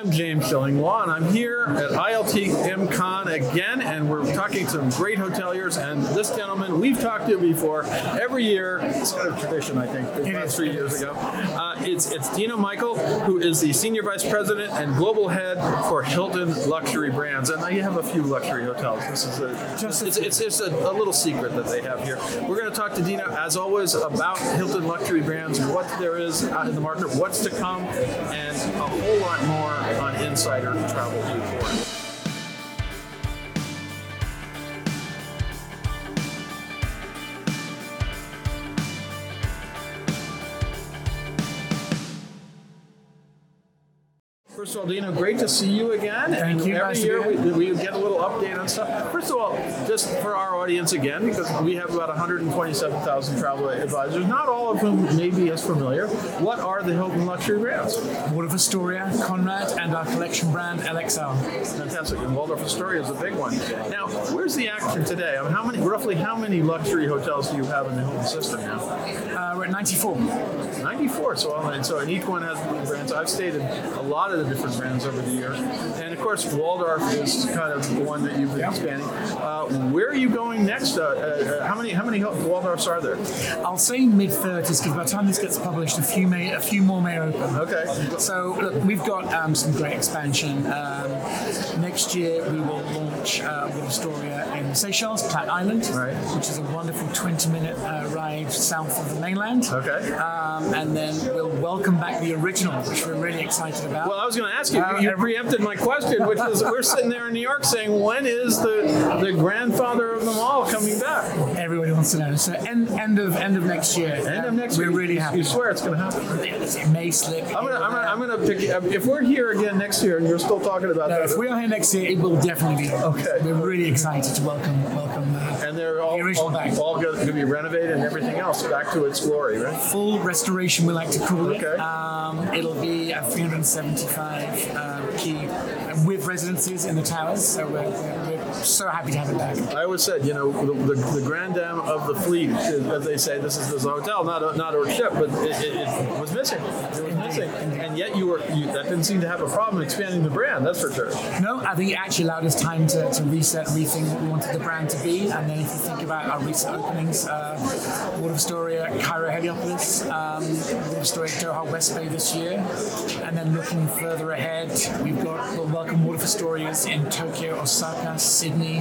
I'm James Shillinglaw, and I'm here at ILTM Cannes again, and we're talking to some great hoteliers. And this gentleman we've talked to before every year. It's kind of tradition, I think. It three years ago. Uh, it's it's Dino Michael, who is the senior vice president and global head for Hilton Luxury Brands, and they have a few luxury hotels. This is a just it's it's, it's a, a little secret that they have here. We're going to talk to Dino as always about Hilton Luxury Brands, what there is out in the market, what's to come, and a whole lot more on Insider Travel Report. First of all, Dino, great to see you again. Thank and you. Every Nice year we, we get a little update on stuff. First of all, just for our audience again, because we have about 127,000 travel advisors, not all of whom may be as familiar. What are the Hilton Luxury brands? Waldorf Astoria, Conrad, and our collection brand LXR. Fantastic. And Waldorf Astoria is a big one. Now, where's the action today? I mean, how many, roughly, how many luxury hotels do you have in the Hilton system now? Uh, we're at 94. 94. So, so, and each one has brands. I've stayed in a lot of the different brands over the years, and of course, Waldorf is kind of the one that you've been expanding. Uh, where are you going next? Uh, uh, how many how many Waldorfs are there? I'll say mid 30s because by the time this gets published, a few may, a few more may open. Okay. So look, we've got um, some great expansion. Um, next year we will launch uh, Astoria in Seychelles, Platte Island, Right. which is a wonderful 20-minute uh, ride south of the mainland. Okay. Um, and then we'll welcome back the original, which we're really excited about. Well, I was going to ask you. Uh, you preempted my question, which is we're sitting there in New York saying, when is the the grandfather of them all coming back? Everybody wants to know. So end, end of end of next year. End of next year. We're week. really happy. You swear it's going to happen. It may slip. I'm gonna, I'm gonna, I'm gonna pick. If we're here again next year and you're still talking about No, that, if we are here next year, it will definitely be. Okay. We're really excited to welcome welcome all The original all, back. all going to be renovated and everything else back to its glory, right? full restoration. We like to call it. Okay. Um, it'll be a 375 um, key with residences in the towers. So we're, we're, we're so happy to have it back. I always said, you know, the, the, the grande dame of the fleet, as they say, this is this hotel, not a, not a ship, but it, it, it was missing. It was missing, and yet you were you, that didn't seem to have a problem expanding the brand. That's for sure. No, I think it actually allowed us time to, to reset, rethink what we wanted the brand to be. And then if you think about our recent openings, uh, Waldorf Astoria, Cairo Heliopolis, um, Waldorf Astoria, Doha West Bay this year. And then looking further ahead, we've got, we'll welcome Waldorf Astorias in Tokyo, Osaka, Sydney,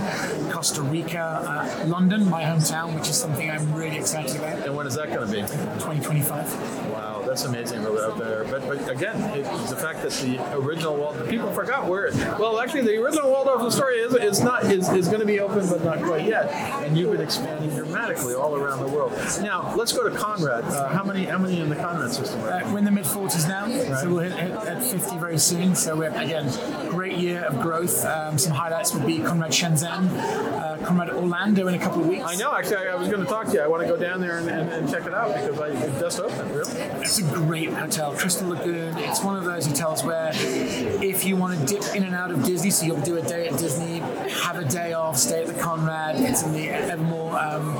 Costa Rica, uh, London, my hometown, which is something I'm really excited about. And when is that going to be? 2025. Wow, that's amazing over out there. But, but again, it's the fact that the original Waldorf, people forgot where. It, well, actually, the original Waldorf Astoria is, is not is, is going to be open, but not quite yet. And you've been expanding dramatically all around the world. Now, let's go to Conrad. Uh, how many how many in the Conrad system? Right? Uh, we're in the mid 40s now, so we'll hit, hit at 50 very soon. So we're again great year of growth. Um, some highlights would be Conrad Shenzhen, uh, Conrad Orlando in a couple of weeks. I know. Actually, I, I was going to talk to you. I want to go down there and, and, and check it out because I it just opened. Really? It's a great hotel, Crystal Lagoon. It's one of those hotels where if you want to dip in and out of Disney, so you'll do a day at Disney, have a day off, stay at the Conrad. It's in the Evermore um,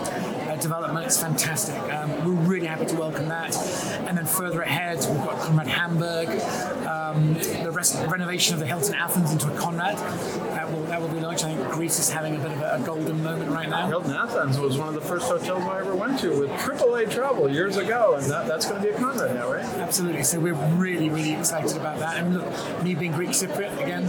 uh, development. It's fantastic. Um, we're really happy to welcome that. And then further ahead, we've got Conrad Hamburg, um, the rest, renovation of the Hilton Athens into a Conrad. That will, that will be launched. I think Greece is having a bit of a, a golden moment right now. Hilton Athens was one of the first hotels I ever went to with AAA travel years ago, and that, that's going to be a Conrad now, right? Absolutely. So we're really, really excited about that. And look, me being Greek Cypriot again,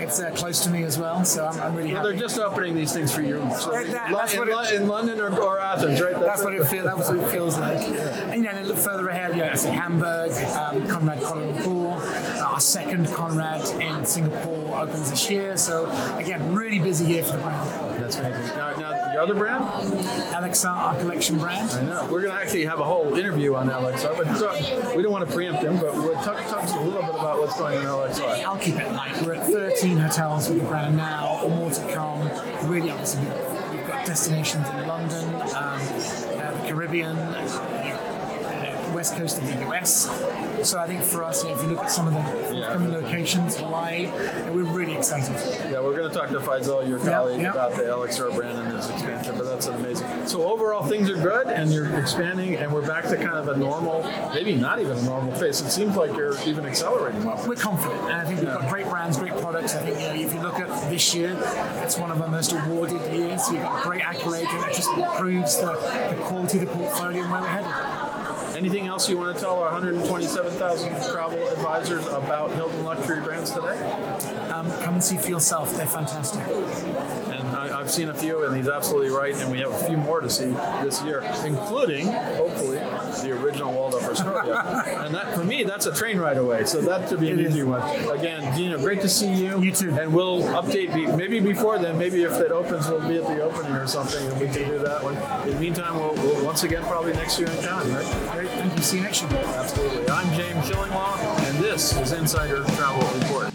it's uh, close to me as well. So I'm, I'm really Well, happy. they're just opening these things for you. So That- that- in, what it- in London or, or Athens, right? That's what it feels. That's what it feels like. And, you know, then look further ahead. Yeah, Hamburg, um, Conrad Kuala Lumpur. Our second Conrad in Singapore opens this year. So again, really busy year for the brand. That's amazing. Now, now, your other brand? LXR, our collection brand. I know. We're going to actually have a whole interview on LXR, but so, we don't want to preempt him, but we'll talk, talk a little bit about what's going on in LXR. I'll keep it light. We're at 13 hotels with the brand now, or more to come. Really, obviously, we've we've got destinations in London, um, uh, the Caribbean, West coast of the US. So I think for us, you know, if you look at some of the Yeah. locations, Hawaii, we're really excited. Yeah, we're going to talk to Faisal, your colleague, yeah. about the LXR brand and its expansion, but that's amazing. So overall, things are good, and you're expanding, and we're back to kind of a normal, maybe not even a normal pace. It seems like you're even accelerating. We're confident, and I think we've got great brands, great products. I think you know, if you look at this year, it's one of our most awarded years. We've got great accolades, and that just proves the, the quality of the portfolio and where we're headed. Anything else you want to tell our 127,000 travel advisors about Hilton Luxury brands today? Um, come and see for yourself; they're fantastic. And I, I've seen a few, and he's absolutely right. And we have a few more to see this year, including, hopefully, the original Waldorf Astoria. and that, for me, that's a train ride away. So that should be an It is. easy one. Again, Dino, great to see you. You too. And we'll update be- maybe before then. Maybe if it opens, we'll be at the opening or something, and we can do that one. In the meantime, we'll, we'll once again probably next year in town, right? Great, thank you. See you next year. Absolutely. I'm James Shillinglaw, and this is Insider Travel Report.